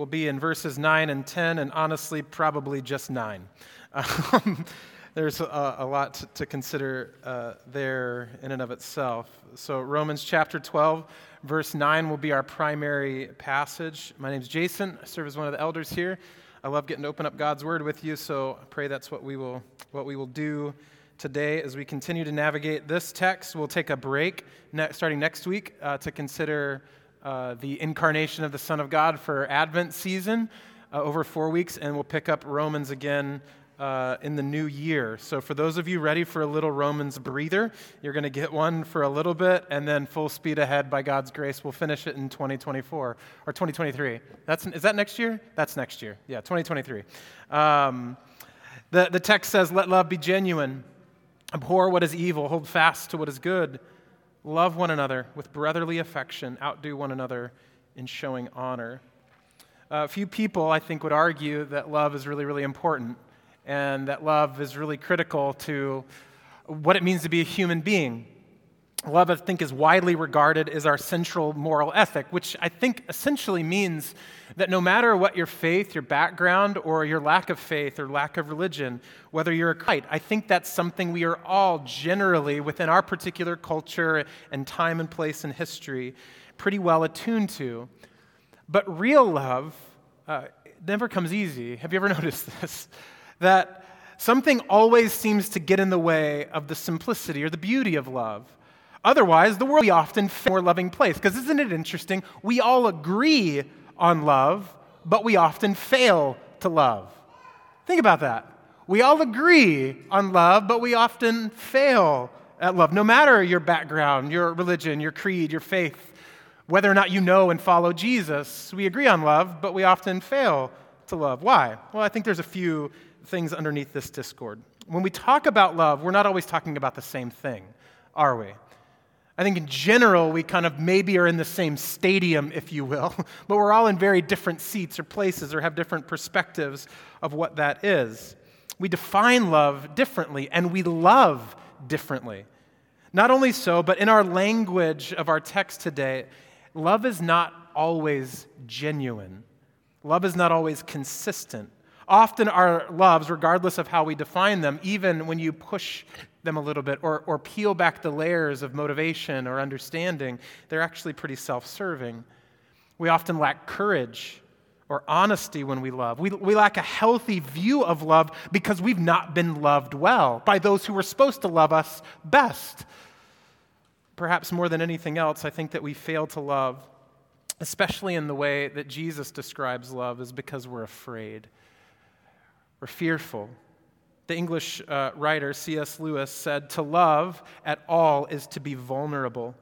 will be in verses 9 and 10, and honestly, probably just 9. Um, there's a, a, lot to, consider uh, there in and of itself. So, Romans chapter 12, verse 9 will be our primary passage. My name is Jason. I serve as one of the elders here. I love getting to open up God's word with you, so I pray that's what we will, what we will do today as we continue to navigate this text. We'll take a break ne- starting next week uh, to consider uh, the incarnation of the Son of God for Advent season uh, over four weeks, and we'll pick up Romans again uh, in the new year. So, for those of you ready for a little Romans breather, you're going to get one for a little bit, and then full speed ahead by God's grace. We'll finish it in 2024 or 2023. That's, is that next year? That's next year. Yeah, 2023. Um, the, the text says, Let love be genuine, abhor what is evil, hold fast to what is good. Love one another with brotherly affection, outdo one another in showing honor. A few people, I think, would argue that love is really, really important and that love is really critical to what it means to be a human being. Love, I think, is widely regarded as our central moral ethic, which I think essentially means that no matter what your faith, your background, or your lack of faith or lack of religion, whether you're a kite, I think that's something we are all generally, within our particular culture and time and place in history, pretty well attuned to. But real love uh, never comes easy. Have you ever noticed this? That something always seems to get in the way of the simplicity or the beauty of love. Otherwise, the world be often a more loving place. Because isn't it interesting? We all agree on love, but we often fail to love. Think about that. We all agree on love, but we often fail at love. No matter your background, your religion, your creed, your faith, whether or not you know and follow Jesus, we agree on love, but we often fail to love. Why? Well, I think there's a few things underneath this discord. When we talk about love, we're not always talking about the same thing, are we? I think in general, we kind of maybe are in the same stadium, if you will, but we're all in very different seats or places or have different perspectives of what that is. We define love differently and we love differently. Not only so, but in our language of our text today, love is not always genuine. Love is not always consistent. Often, our loves, regardless of how we define them, even when you push them a little bit or, or peel back the layers of motivation or understanding, they're actually pretty self serving. We often lack courage or honesty when we love. We, we lack a healthy view of love because we've not been loved well by those who were supposed to love us best. Perhaps more than anything else, I think that we fail to love, especially in the way that Jesus describes love, is because we're afraid. We're fearful. The English uh, writer C.S. Lewis said, To love at all is to be vulnerable.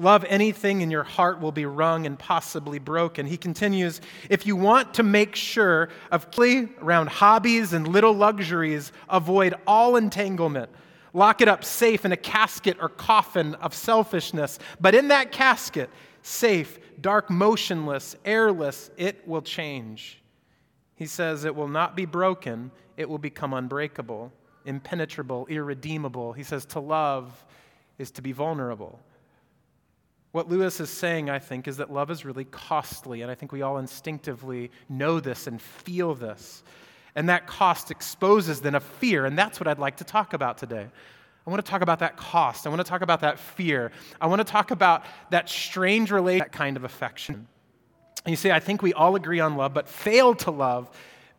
Love anything in your heart will be wrung and possibly broken. He continues, If you want to make sure of play around hobbies and little luxuries, avoid all entanglement. Lock it up safe in a casket or coffin of selfishness. But in that casket, safe, dark, motionless, airless, it will change. He says it will not be broken, it will become unbreakable, impenetrable, irredeemable. He says to love is to be vulnerable. What Lewis is saying, I think, is that love is really costly, and I think we all instinctively know this and feel this. And that cost exposes then a fear, and that's what I'd like to talk about today. I want to talk about that cost. I want to talk about that fear. I want to talk about that strange relation, that kind of affection. You see, I think we all agree on love, but fail to love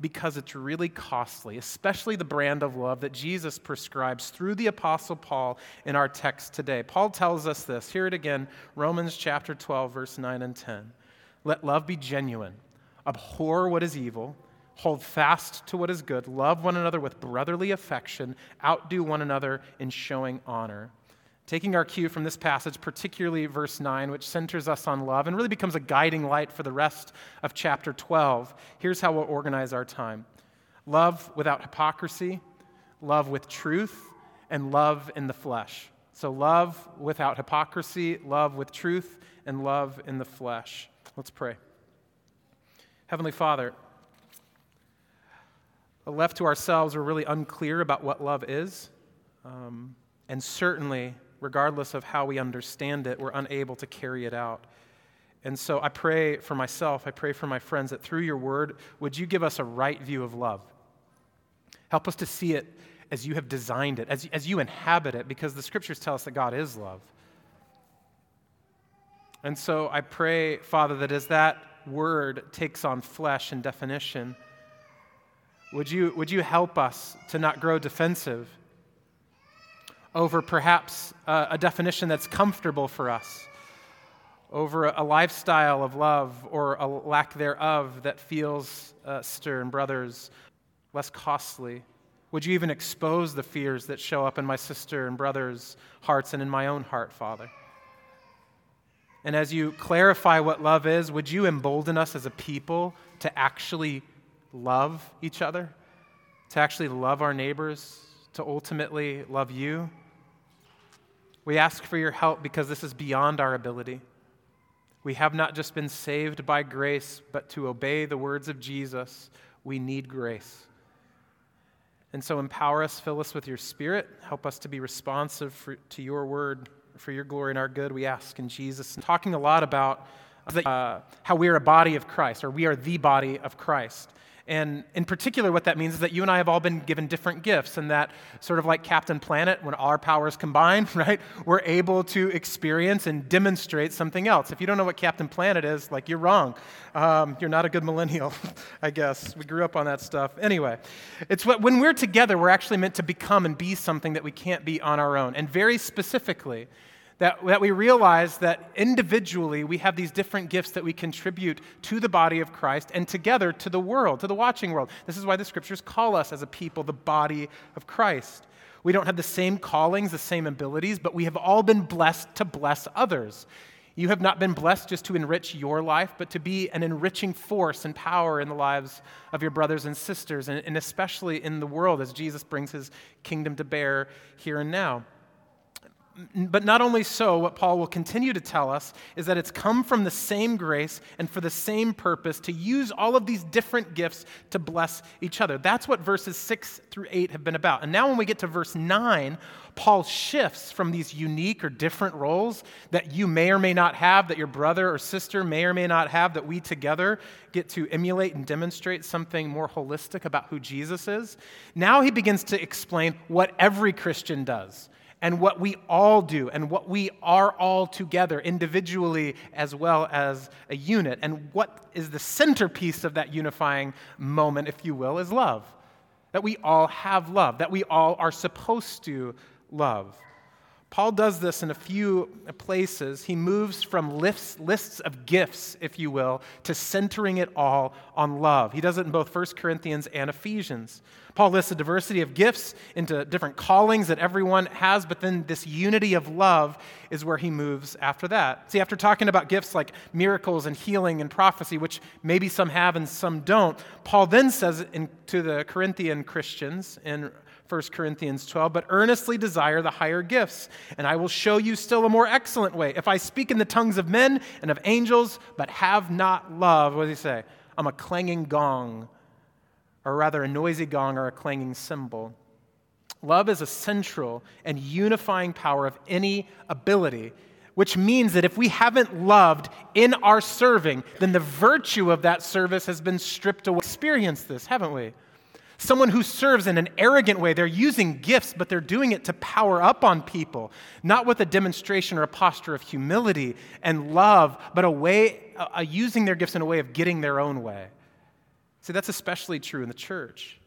because it's really costly, especially the brand of love that Jesus prescribes through the Apostle Paul in our text today. Paul tells us this. Hear it again Romans chapter 12, verse 9 and 10. Let love be genuine, abhor what is evil, hold fast to what is good, love one another with brotherly affection, outdo one another in showing honor. Taking our cue from this passage, particularly verse 9, which centers us on love and really becomes a guiding light for the rest of chapter 12, here's how we'll organize our time love without hypocrisy, love with truth, and love in the flesh. So, love without hypocrisy, love with truth, and love in the flesh. Let's pray. Heavenly Father, left to ourselves, we're really unclear about what love is. Um, and certainly, regardless of how we understand it, we're unable to carry it out. And so I pray for myself, I pray for my friends that through your word, would you give us a right view of love? Help us to see it as you have designed it, as, as you inhabit it, because the scriptures tell us that God is love. And so I pray, Father, that as that word takes on flesh and definition, would you, would you help us to not grow defensive over perhaps uh, a definition that's comfortable for us, over a, a, lifestyle of love or a lack thereof that feels, uh, stern, brothers, less costly? Would you even expose the fears that show up in my sister and brother's hearts and in my own heart, Father? And as you clarify what love is, would you embolden us as a people to actually love each other, to actually love our neighbors, to ultimately love you? We ask for your help because this is beyond our ability. We have not just been saved by grace, but to obey the words of Jesus, we need grace. And so empower us, fill us with your spirit, help us to be responsive for, to your word for your glory and our good, we ask in Jesus. Talking a lot about uh, how we are a body of Christ, or we are the body of Christ. And in particular, what that means is that you and I have all been given different gifts, and that sort of like Captain Planet, when our powers combine, right, we're able to experience and demonstrate something else. If you don't know what Captain Planet is, like you're wrong. Um, you're not a good millennial, I guess. We grew up on that stuff. Anyway, it's what when we're together, we're actually meant to become and be something that we can't be on our own. And very specifically, that, that we realize that individually we have these different gifts that we contribute to the body of Christ and together to the world, to the watching world. This is why the scriptures call us as a people the body of Christ. We don't have the same callings, the same abilities, but we have all been blessed to bless others. You have not been blessed just to enrich your life, but to be an enriching force and power in the lives of your brothers and sisters, and, and especially in the world as Jesus brings his kingdom to bear here and now but not only so, what Paul will continue to tell us is that it's come from the same grace and for the same purpose to use all of these different gifts to bless each other. That's what verses 6 through 8 have been about. And now, when we get to verse 9, Paul shifts from these unique or different roles that you may or may not have, that your brother or sister may or may not have, that we together get to emulate and demonstrate something more holistic about who Jesus is. Now he begins to explain what every Christian does and what we all do and what we are all together, individually as well as a unit. And what is the centerpiece of that unifying moment, if you will, is love. That we all have love, that we all are supposed to love. Paul does this in a few places. He moves from lists, lists of gifts, if you will, to centering it all on love. He does it in both 1 Corinthians and Ephesians. Paul lists a diversity of gifts into different callings that everyone has, but then this unity of love is where he moves after that. See, after talking about gifts like miracles and healing and prophecy, which maybe some have and some don't, Paul then says in, to the Corinthian Christians in 1 Corinthians 12, but earnestly desire the higher gifts, and I will show you still a more excellent way. If I speak in the tongues of men and of angels, but have not love, what does he say? I'm a clanging gong, or rather a noisy gong or a clanging cymbal. Love is a central and unifying power of any ability, which means that if we haven't loved in our serving, then the virtue of that service has been stripped away. Experience this, haven't we? Someone who serves in an arrogant way. They're using gifts, but they're doing it to power up on people, not with a demonstration or a posture of humility and love, but a way, uh, using their gifts in a way of getting their own way. See, that's especially true in the church.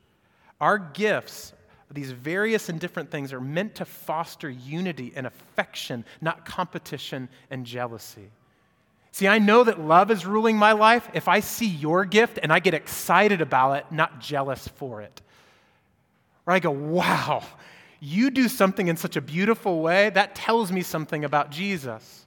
Our gifts, these various and different things, are meant to foster unity and affection, not competition and jealousy. See, I know that love is ruling my life if I see your gift and I get excited about it, not jealous for it. Or I go, wow, you do something in such a beautiful way, that tells me something about Jesus.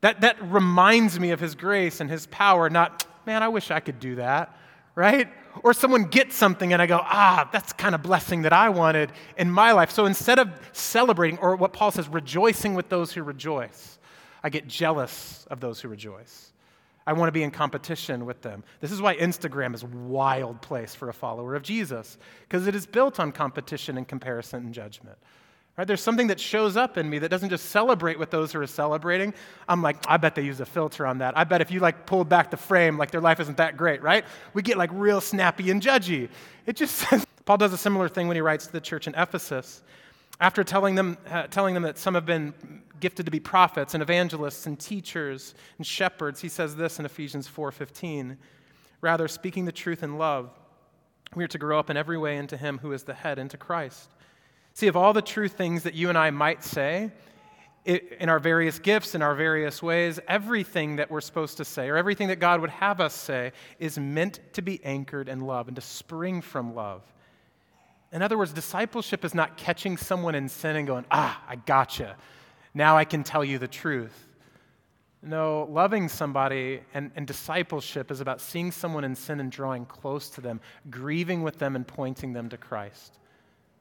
That, that reminds me of his grace and his power, not, man, I wish I could do that, right? Or someone gets something and I go, ah, that's kind of blessing that I wanted in my life. So instead of celebrating, or what Paul says, rejoicing with those who rejoice, I get jealous of those who rejoice. I want to be in competition with them. This is why Instagram is a wild place for a follower of Jesus, because it is built on competition and comparison and judgment. Right? There's something that shows up in me that doesn't just celebrate with those who are celebrating. I'm like, I bet they use a filter on that. I bet if you like pulled back the frame, like their life isn't that great, right? We get like real snappy and judgy. It just says, Paul does a similar thing when he writes to the church in Ephesus. After telling them, uh, telling them that some have been gifted to be prophets and evangelists and teachers and shepherds, he says this in Ephesians 4:15. Rather, speaking the truth in love, we are to grow up in every way into him who is the head, into Christ See, of all the true things that you and I might say, it, in our various gifts, in our various ways, everything that we're supposed to say, or everything that God would have us say, is meant to be anchored in love and to spring from love. In other words, discipleship is not catching someone in sin and going, ah, I gotcha. Now I can tell you the truth. No, loving somebody and, and discipleship is about seeing someone in sin and drawing close to them, grieving with them, and pointing them to Christ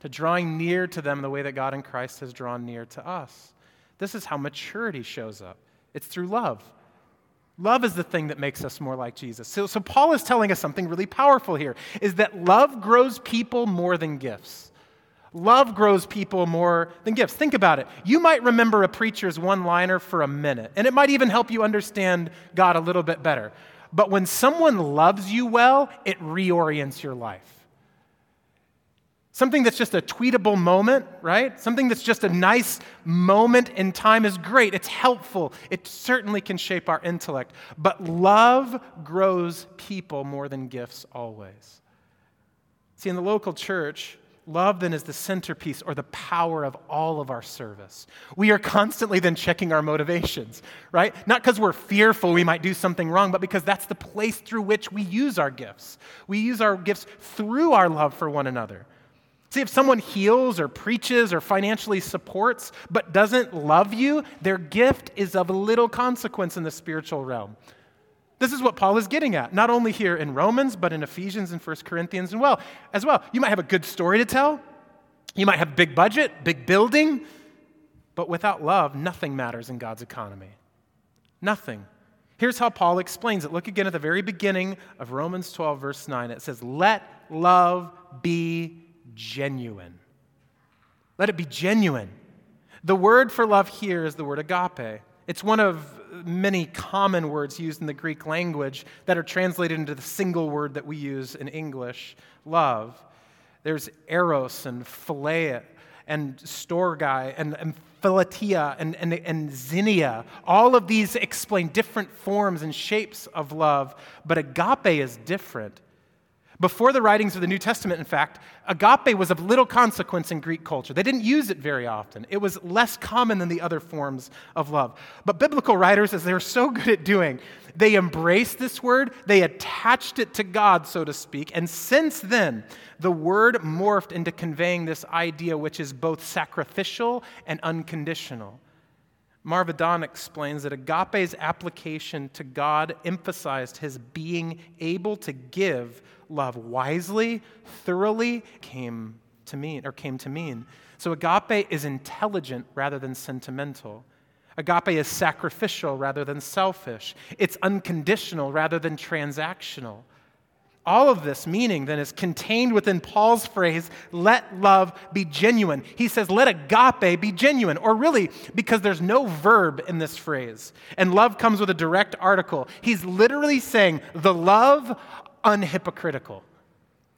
to drawing near to them the way that God in Christ has drawn near to us. This is how maturity shows up it's through love. Love is the thing that makes us more like Jesus. So, so Paul is telling us something really powerful here is that love grows people more than gifts. Love grows people more than gifts. Think about it. You might remember a preacher's one liner for a minute, and it might even help you understand God a little bit better. But when someone loves you well, it reorients your life. Something that's just a tweetable moment, right? Something that's just a nice moment in time is great. It's helpful. It certainly can shape our intellect. But love grows people more than gifts always. See, in the local church, love then is the centerpiece or the power of all of our service. We are constantly then checking our motivations, right? Not because we're fearful we might do something wrong, but because that's the place through which we use our gifts. We use our gifts through our love for one another. See, if someone heals or preaches or financially supports but doesn't love you, their gift is of little consequence in the spiritual realm. This is what Paul is getting at, not only here in Romans, but in Ephesians and 1 Corinthians and well, as well. You might have a good story to tell. You might have a big budget, big building, but without love, nothing matters in God's economy. Nothing. Here's how Paul explains it. Look again at the very beginning of Romans 12, verse 9. It says, Let love be genuine. Let it be genuine. The word for love here is the word agape. It's one of many common words used in the Greek language that are translated into the single word that we use in English love. There's eros and philia and storge and, and and, and, and. All of these explain different forms and shapes of love, but agape is different. Before the writings of the New Testament, in fact, agape was of little consequence in Greek culture. They didn't use it very often. It was less common than the other forms of love. But biblical writers, as they're so good at doing, they embraced this word, they attached it to God, so to speak, and since then, the word morphed into conveying this idea which is both sacrificial and unconditional. Marva Dawn explains that agape's application to God emphasized his being able to give love wisely, thoroughly, came to mean, or came to mean. So agape is intelligent rather than sentimental. Agape is sacrificial rather than selfish. It's unconditional rather than transactional. All of this meaning then is contained within Paul's phrase, let love be genuine. He says, let agape be genuine, or really, because there's no verb in this phrase, and love comes with a direct article. He's literally saying, the love unhypocritical.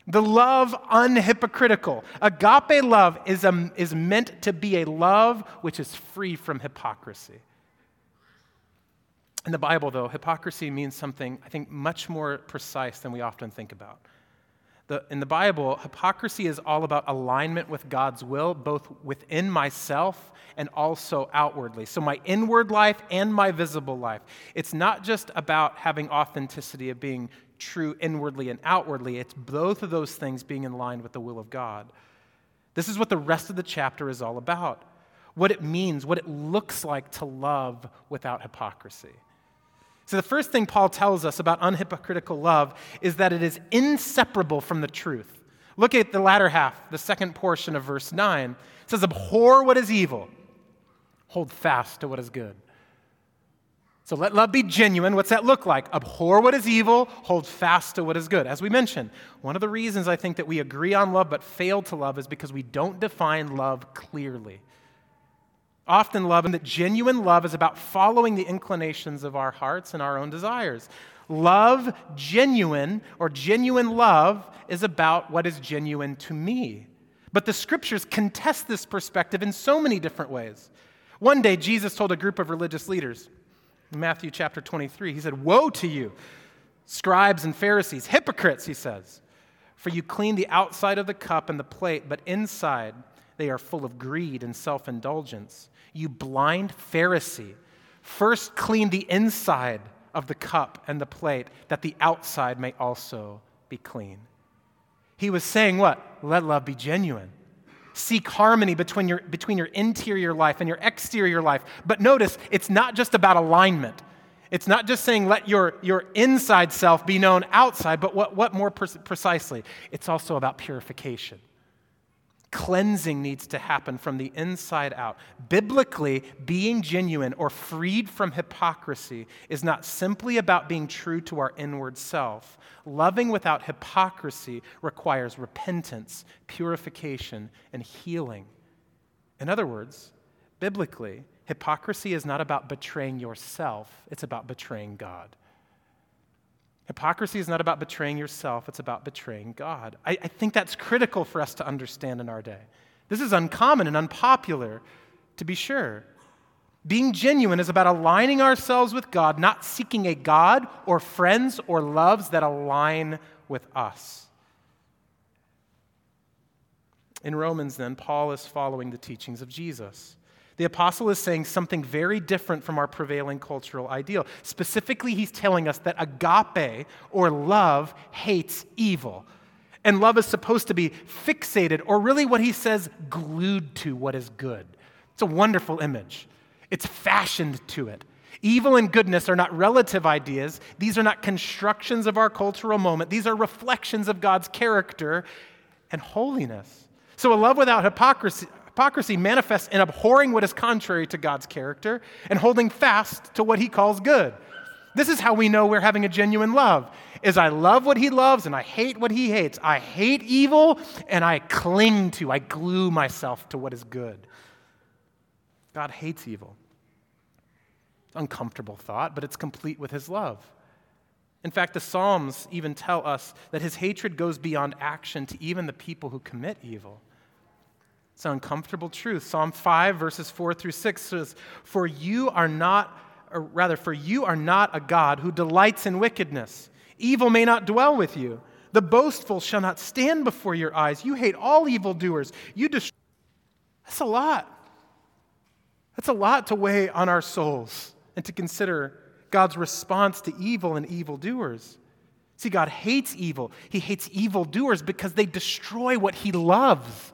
The love unhypocritical. Agape love is, a, is meant to be a love which is free from hypocrisy. In the Bible, though, hypocrisy means something, I think, much more precise than we often think about. The, in the Bible, hypocrisy is all about alignment with God's will, both within myself and also outwardly. So, my inward life and my visible life. It's not just about having authenticity of being true inwardly and outwardly, it's both of those things being in line with the will of God. This is what the rest of the chapter is all about what it means, what it looks like to love without hypocrisy. So, the first thing Paul tells us about unhypocritical love is that it is inseparable from the truth. Look at the latter half, the second portion of verse 9. It says, Abhor what is evil, hold fast to what is good. So let love be genuine. What's that look like? Abhor what is evil, hold fast to what is good. As we mentioned, one of the reasons I think that we agree on love but fail to love is because we don't define love clearly. Often, love and that genuine love is about following the inclinations of our hearts and our own desires. Love, genuine, or genuine love, is about what is genuine to me. But the scriptures contest this perspective in so many different ways. One day, Jesus told a group of religious leaders, in Matthew chapter 23, he said, Woe to you, scribes and Pharisees, hypocrites, he says, for you clean the outside of the cup and the plate, but inside they are full of greed and self indulgence. You blind Pharisee, first clean the inside of the cup and the plate, that the outside may also be clean. He was saying, What? Let love be genuine seek harmony between your, between your interior life and your exterior life. But notice, it's not just about alignment. It's not just saying let your, your inside self be known outside, but what, what more pre- precisely? It's also about purification. Cleansing needs to happen from the inside out. Biblically, being genuine or freed from hypocrisy is not simply about being true to our inward self. Loving without hypocrisy requires repentance, purification, and healing. In other words, biblically, hypocrisy is not about betraying yourself, it's about betraying God. Hypocrisy is not about betraying yourself, it's about betraying God. I, I, think that's critical for us to understand in our day. This is uncommon and unpopular, to be sure. Being genuine is about aligning ourselves with God, not seeking a God or friends or loves that align with us. In Romans, then, Paul is following the teachings of Jesus. The apostle is saying something very different from our prevailing cultural ideal. Specifically, he's telling us that agape or love hates evil. And love is supposed to be fixated, or really what he says, glued to what is good. It's a wonderful image. It's fashioned to it. Evil and goodness are not relative ideas. These are not constructions of our cultural moment. These are reflections of God's character and holiness. So, a love without hypocrisy, Hypocrisy manifests in abhorring what is contrary to God's character and holding fast to what he calls good. This is how we know we're having a genuine love. Is I love what he loves and I hate what he hates. I hate evil and I cling to, I glue myself to what is good. God hates evil. Uncomfortable thought, but it's complete with his love. In fact, the Psalms even tell us that his hatred goes beyond action to even the people who commit evil. It's an uncomfortable truth. Psalm 5, verses 4 through 6 says, For you are not, or rather, for you are not a God who delights in wickedness. Evil may not dwell with you. The boastful shall not stand before your eyes. You hate all evildoers. You destroy. That's a lot. That's a lot to weigh on our souls and to consider God's response to evil and evildoers. See, God hates evil. He hates evildoers because they destroy what He loves.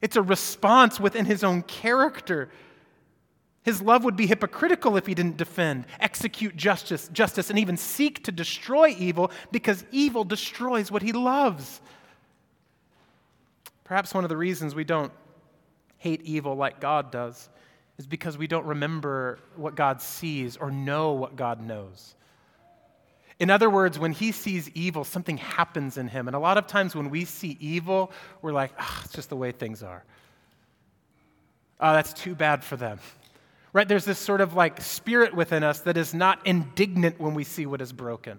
It's a response within his own character. His love would be hypocritical if he didn't defend, execute justice, justice, and even seek to destroy evil because evil destroys what he loves. Perhaps one of the reasons we don't hate evil like God does is because we don't remember what God sees or know what God knows. In other words, when he sees evil, something happens in him. And a lot of times when we see evil, we're like, oh, it's just the way things are. Oh, that's too bad for them. Right? There's this sort of like spirit within us that is not indignant when we see what is broken,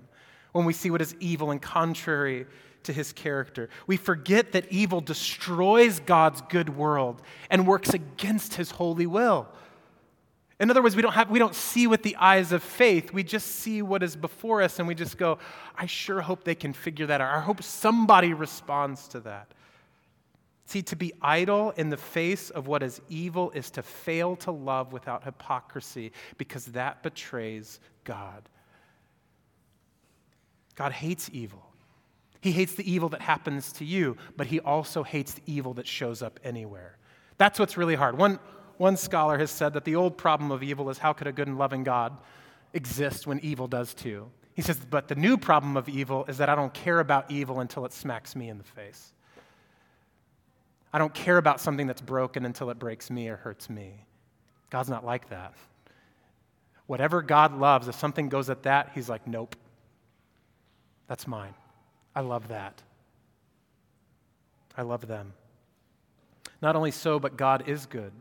when we see what is evil and contrary to his character. We forget that evil destroys God's good world and works against his holy will. In other words, we don't, have, we don't see with the eyes of faith. We just see what is before us and we just go, I sure hope they can figure that out. I hope somebody responds to that. See, to be idle in the face of what is evil is to fail to love without hypocrisy because that betrays God. God hates evil. He hates the evil that happens to you, but he also hates the evil that shows up anywhere. That's what's really hard. One, one scholar has said that the old problem of evil is how could a good and loving God exist when evil does too? He says, but the new problem of evil is that I don't care about evil until it smacks me in the face. I don't care about something that's broken until it breaks me or hurts me. God's not like that. Whatever God loves, if something goes at that, he's like, nope. That's mine. I love that. I love them. Not only so, but God is good.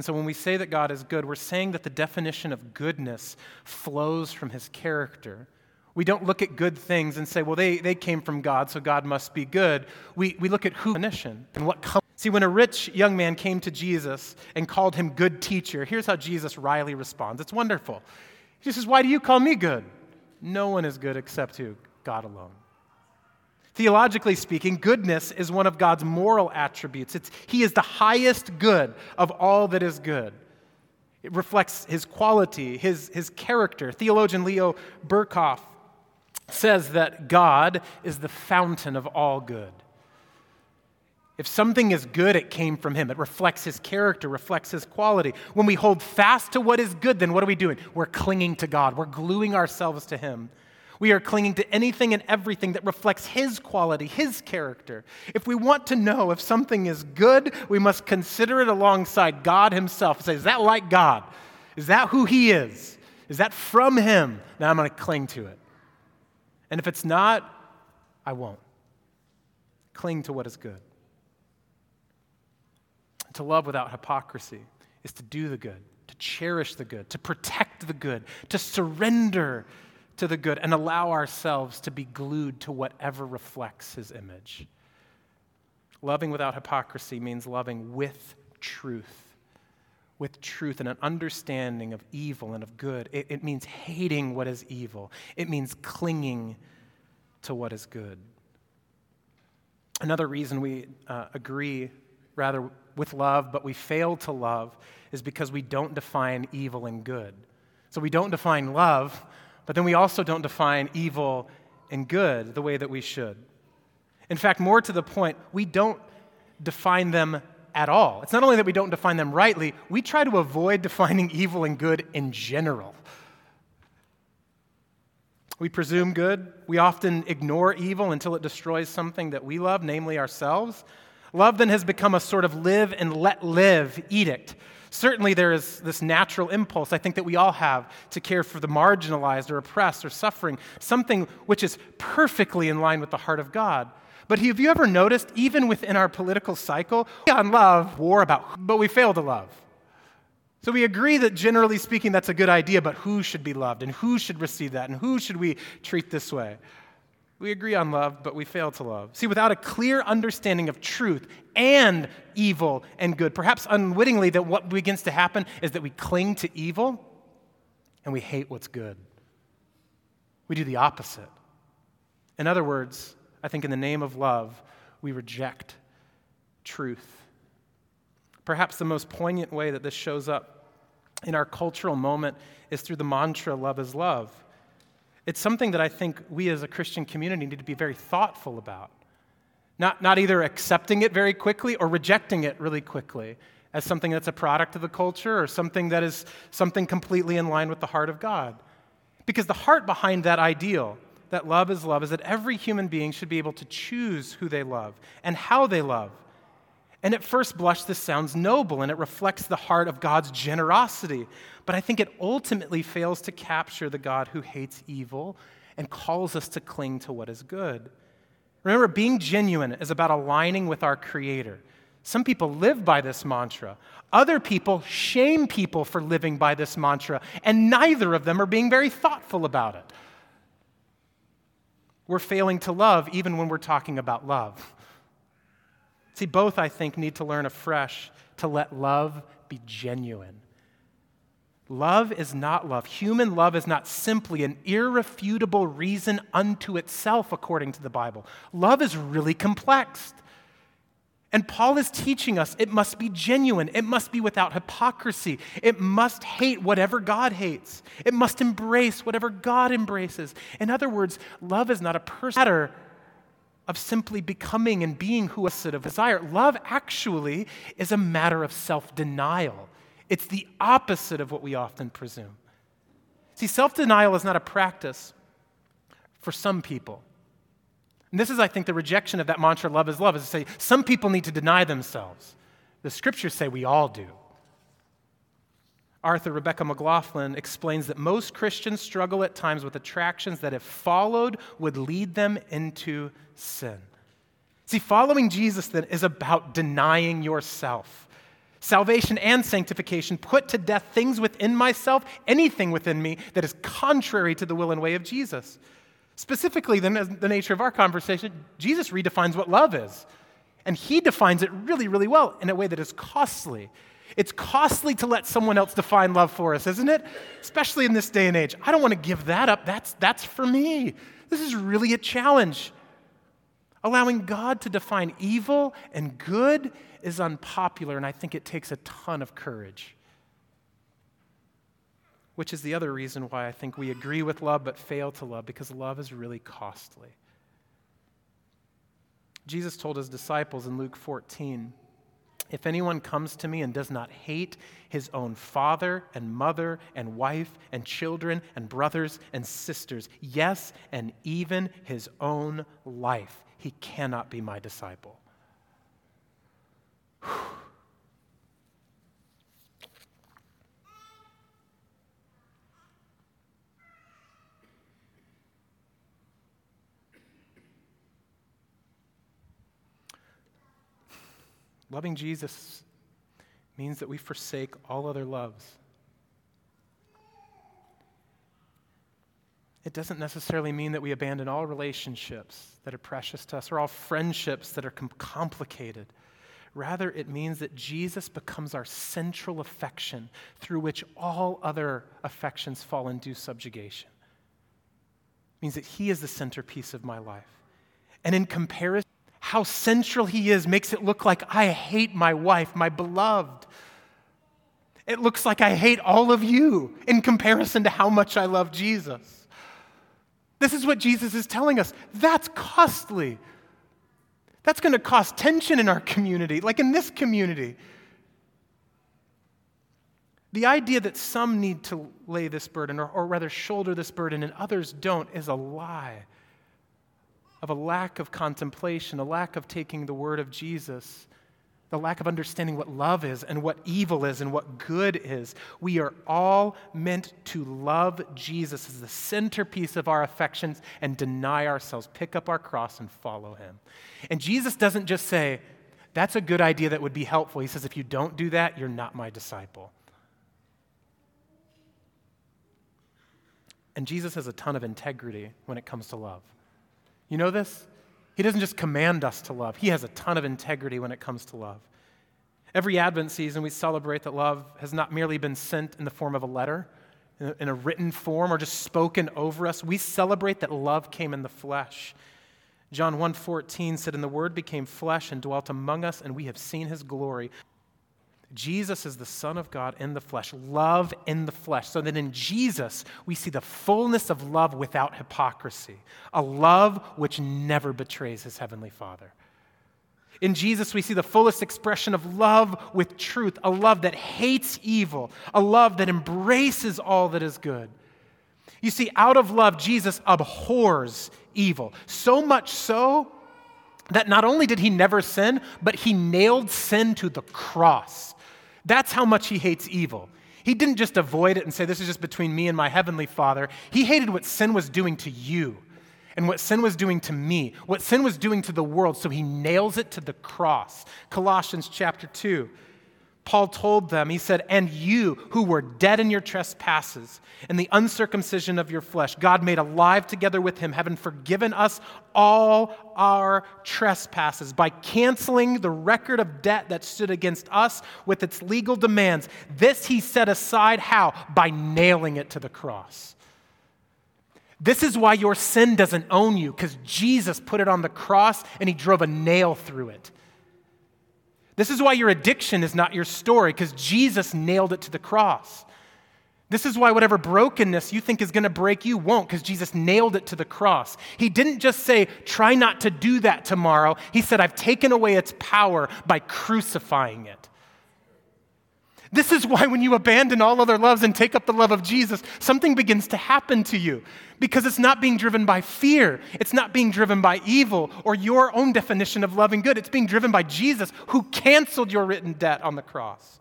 And so when we say that God is good, we're saying that the definition of goodness flows from his character. We don't look at good things and say, well, they, they came from God, so God must be good. We, we look at who definition and what comes. See, when a rich young man came to Jesus and called him good teacher, here's how Jesus wryly responds. It's wonderful. He says, Why do you call me good? No one is good except who? God alone. Theologically speaking, goodness is one of God's moral attributes. It's, he is the highest good of all that is good. It reflects his quality, his, his character. Theologian Leo Berkhof says that God is the fountain of all good. If something is good, it came from him. It reflects his character, reflects his quality. When we hold fast to what is good, then what are we doing? We're clinging to God, we're gluing ourselves to him. We are clinging to anything and everything that reflects His quality, His character. If we want to know if something is good, we must consider it alongside God Himself and say, Is that like God? Is that who He is? Is that from Him? Now I'm going to cling to it. And if it's not, I won't. Cling to what is good. To love without hypocrisy is to do the good, to cherish the good, to protect the good, to surrender to the good and allow ourselves to be glued to whatever reflects his image. Loving without hypocrisy means loving with truth, with truth and an understanding of evil and of good. It, it means hating what is evil, it means clinging to what is good. Another reason we uh, agree, rather, with love, but we fail to love, is because we don't define evil and good. So we don't define love but then we also don't define evil and good the way that we should. In fact, more to the point, we don't define them at all. It's not only that we don't define them rightly, we try to avoid defining evil and good in general. We presume good. We often ignore evil until it destroys something that we love, namely ourselves. Love then has become a sort of live and let live edict Certainly, there is this natural impulse I think that we all have to care for the marginalized or oppressed or suffering, something which is perfectly in line with the heart of God. But have you ever noticed, even within our political cycle, we on love war about, but we fail to love. So we agree that generally speaking, that's a good idea, but who should be loved and who should receive that and who should we treat this way? We agree on love, but we fail to love. See, without a clear understanding of truth and evil and good, perhaps unwittingly, that what begins to happen is that we cling to evil and we hate what's good. We do the opposite. In other words, I think in the name of love, we reject truth. Perhaps the most poignant way that this shows up in our cultural moment is through the mantra, love is love. It's something that I think we as a Christian community need to be very thoughtful about. Not, not either accepting it very quickly or rejecting it really quickly as something that's a product of the culture or something that is something completely in line with the heart of God. Because the heart behind that ideal, that love is love, is that every human being should be able to choose who they love and how they love. And at first blush, this sounds noble and it reflects the heart of God's generosity. But I think it ultimately fails to capture the God who hates evil and calls us to cling to what is good. Remember, being genuine is about aligning with our Creator. Some people live by this mantra. Other people shame people for living by this mantra, and neither of them are being very thoughtful about it. We're failing to love even when we're talking about love. See, both, I think, need to learn afresh to let love be genuine. Love is not love. Human love is not simply an irrefutable reason unto itself, according to the Bible. Love is really complex. And Paul is teaching us it must be genuine. It must be without hypocrisy. It must hate whatever God hates. It must embrace whatever God embraces. In other words, love is not a person of simply becoming and being who a set of desire. Love actually is a matter of self denial. It's the opposite of what we often presume. See, self denial is not a practice for some people. And this is, I think, the rejection of that mantra, love is love, is to say some people need to deny themselves. The scriptures say we all do. Arthur Rebecca McLaughlin explains that most Christians struggle at times with attractions that, if followed, would lead them into sin. See, following Jesus then is about denying yourself. Salvation and sanctification put to death things within myself, anything within me that is contrary to the will and way of Jesus. Specifically, then, as the nature of our conversation, Jesus redefines what love is. And he defines it really, really well in a way that is costly. It's costly to let someone else define love for us, isn't it? Especially in this day and age. I don't want to give that up. That's, that's for me. This is really a challenge. Allowing God to define evil and good is unpopular, and I think it takes a ton of courage. Which is the other reason why I think we agree with love but fail to love, because love is really costly. Jesus told his disciples in Luke 14 If anyone comes to me and does not hate his own father and mother and wife and children and brothers and sisters, yes, and even his own life, he cannot be my disciple. Loving Jesus means that we forsake all other loves. It doesn't necessarily mean that we abandon all relationships that are precious to us or all friendships that are com- complicated. Rather, it means that Jesus becomes our central affection through which all other affections fall into subjugation. It means that He is the centerpiece of my life. And in comparison, how central he is makes it look like I hate my wife, my beloved. It looks like I hate all of you in comparison to how much I love Jesus. This is what Jesus is telling us. That's costly. That's going to cause tension in our community, like in this community. The idea that some need to lay this burden, or, or rather shoulder this burden, and others don't, is a lie of a lack of contemplation, a lack of taking the word of Jesus, the lack of understanding what love is and what evil is and what good is. We are all meant to love Jesus as the centerpiece of our affections and deny ourselves, pick up our cross and follow him. And Jesus doesn't just say, that's a good idea that would be helpful. He says, if you don't do that, you're not my disciple. And Jesus has a ton of integrity when it comes to love. You know this? He doesn't just command us to love, He has a ton of integrity when it comes to love. Every Advent season, we celebrate that love has not merely been sent in the form of a letter, in a, written form, or just spoken over us. We celebrate that love came in the flesh. John 1:14 said, "And the Word became flesh and dwelt among us, and we have seen His glory, Jesus is the Son of God in the flesh, love in the flesh. So that in Jesus, we see the fullness of love without hypocrisy, a love which never betrays his heavenly Father. In Jesus, we see the fullest expression of love with truth, a love that hates evil, a love that embraces all that is good. You see, out of love, Jesus abhors evil, so much so that not only did he never sin, but he nailed sin to the cross. That's how much he hates evil. He didn't just avoid it and say, This is just between me and my heavenly Father. He hated what sin was doing to you and what sin was doing to me, what sin was doing to the world, so he nails it to the cross. Colossians chapter 2. Paul told them, he said, And you who were dead in your trespasses and the uncircumcision of your flesh, God made alive together with him, having forgiven us all our trespasses by canceling the record of debt that stood against us with its legal demands. This he set aside how? By nailing it to the cross. This is why your sin doesn't own you, because Jesus put it on the cross and he drove a nail through it. This is why your addiction is not your story, because Jesus nailed it to the cross. This is why whatever brokenness you think is going to break you won't, because Jesus nailed it to the cross. He didn't just say, try not to do that tomorrow. He said, I've taken away its power by crucifying it. This is why when you abandon all other loves and take up the love of Jesus, something begins to happen to you because it's not being driven by fear. It's not being driven by evil or your own definition of love and good. It's being driven by Jesus who canceled your written debt on the cross.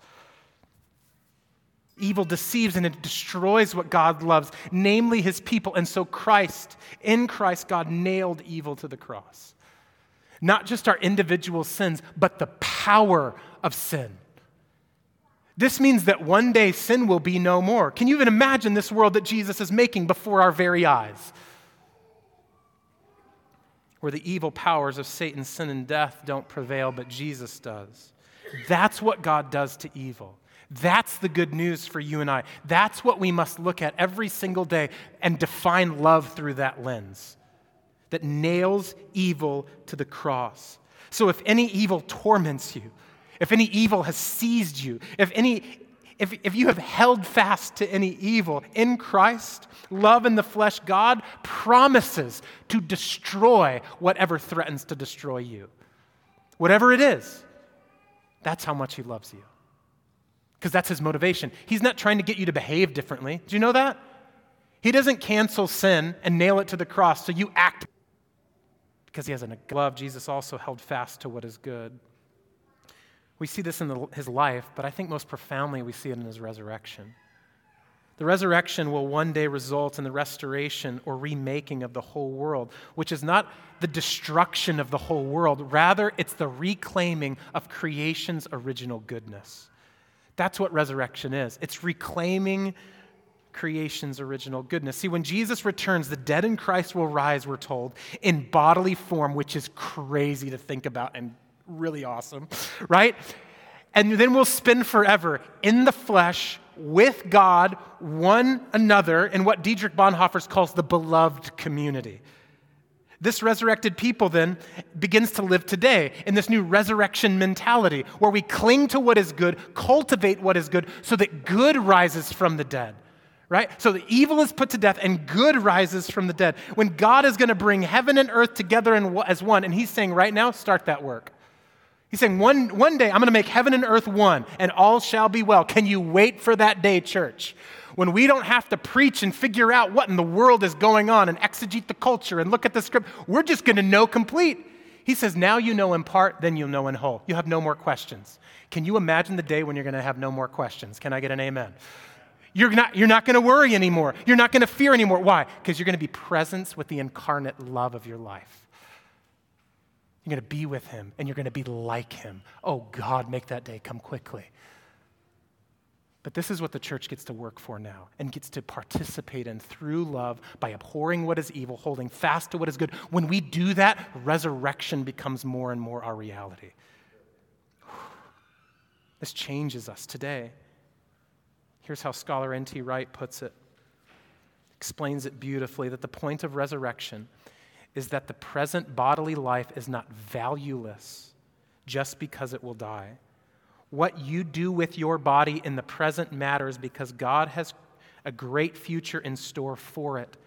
Evil deceives and it destroys what God loves, namely his people. And so, Christ, in Christ, God nailed evil to the cross. Not just our individual sins, but the power of sin. This means that one day sin will be no more. Can you even imagine this world that Jesus is making before our very eyes? Where the evil powers of Satan, sin, and death don't prevail, but Jesus does. That's what God does to evil. That's the good news for you and I. That's what we must look at every single day and define love through that lens that nails evil to the cross. So if any evil torments you, if any evil has seized you, if any if, if you have held fast to any evil in Christ, love in the flesh, God promises to destroy whatever threatens to destroy you. Whatever it is, that's how much He loves you. Because that's His motivation. He's not trying to get you to behave differently. Do you know that? He doesn't cancel sin and nail it to the cross so you act because He has a love. Jesus also held fast to what is good. We see this in the, his life, but I think most profoundly we see it in his resurrection. The resurrection will one day result in the restoration or remaking of the whole world, which is not the destruction of the whole world. Rather, it's the reclaiming of creation's original goodness. That's what resurrection is it's reclaiming creation's original goodness. See, when Jesus returns, the dead in Christ will rise, we're told, in bodily form, which is crazy to think about and really awesome, right? And then we'll spend forever in the flesh with God, one another, in what Dietrich Bonhoeffer calls the beloved community. This resurrected people then begins to live today in this new resurrection mentality where we cling to what is good, cultivate what is good, so that good rises from the dead. Right? So the evil is put to death and good rises from the dead. When God is going to bring heaven and earth together as one, and He's saying right now, start that work. He's saying, one, one day I'm going to make heaven and earth one, and all shall be well. Can you wait for that day, church? When we don't have to preach and figure out what in the world is going on and exegete the culture and look at the script, we're just going to know complete. He says, Now you know in part, then you'll know in whole. You have no more questions. Can you imagine the day when you're going to have no more questions? Can I get an amen? You're not, you're not going to worry anymore. You're not going to fear anymore. Why? Because you're going to be presence with the incarnate love of your life. You're going to be with him and you're going to be like him. Oh, God, make that day come quickly. But this is what the church gets to work for now and gets to participate in through love by abhorring what is evil, holding fast to what is good. When we do that, resurrection becomes more and more our reality. This changes us today. Here's how scholar N.T. Wright puts it, explains it beautifully that the point of resurrection is that the present bodily life is not valueless just because it will die. What you do with your body in the present matters because God has a great future in store for it.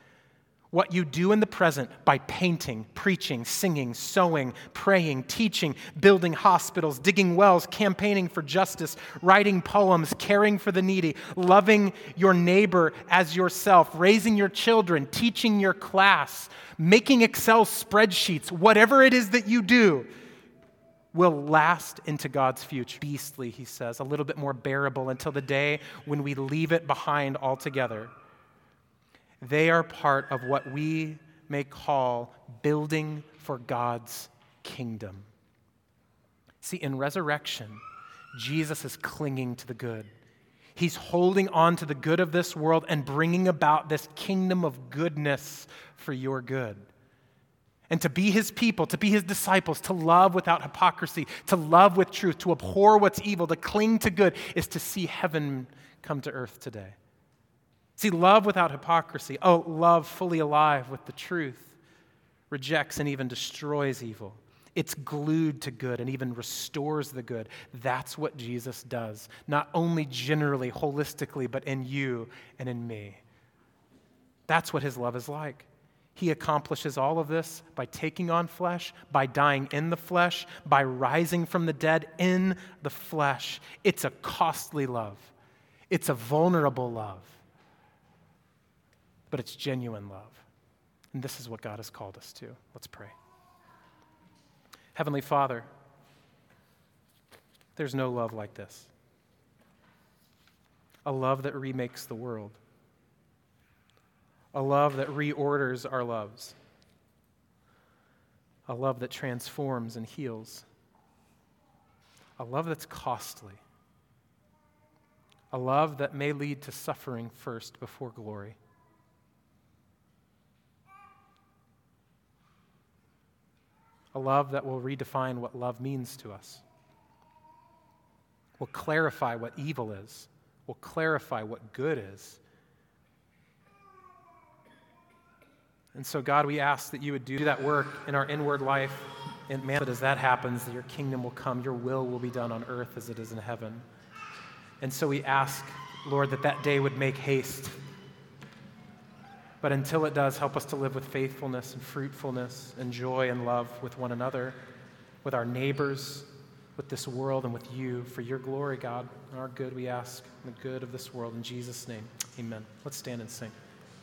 What you do in the present by painting, preaching, singing, sewing, praying, teaching, building hospitals, digging wells, campaigning for justice, writing poems, caring for the needy, loving your neighbor as yourself, raising your children, teaching your class, making Excel spreadsheets, whatever it is that you do, will last into God's future. Beastly, he says, a little bit more bearable until the day when we leave it behind altogether. They are part of what we may call building for God's kingdom. See, in resurrection, Jesus is clinging to the good. He's holding on to the good of this world and bringing about this kingdom of goodness for your good. And to be his people, to be his disciples, to love without hypocrisy, to love with truth, to abhor what's evil, to cling to good, is to see heaven come to earth today. See, love without hypocrisy, oh, love fully alive with the truth, rejects and even destroys evil. It's glued to good and even restores the good. That's what Jesus does, not only generally, holistically, but in you and in me. That's what his love is like. He accomplishes all of this by taking on flesh, by dying in the flesh, by rising from the dead in the flesh. It's a costly love, it's a vulnerable love, but it's genuine love. And this is what God has called us to. Let's pray. Heavenly Father, there's no love like this. a love that remakes the world, a love that reorders our loves, a love that transforms and heals, a love that's costly, a love that may lead to suffering first before glory. A love that will redefine what love means to us, will clarify what evil is will clarify what good is. And so, God, we ask that you would do that work in our inward life. And man, that as that happens, that your kingdom will come, your will will be done on earth as it is in heaven. And so we ask, Lord, that that day would make haste. But until it does, help us to live with faithfulness and fruitfulness and joy and love with one another, with our neighbors, with this world and with you for your glory, God. Our good, we ask, the good of this world. In Jesus' name, amen. Let's stand and sing.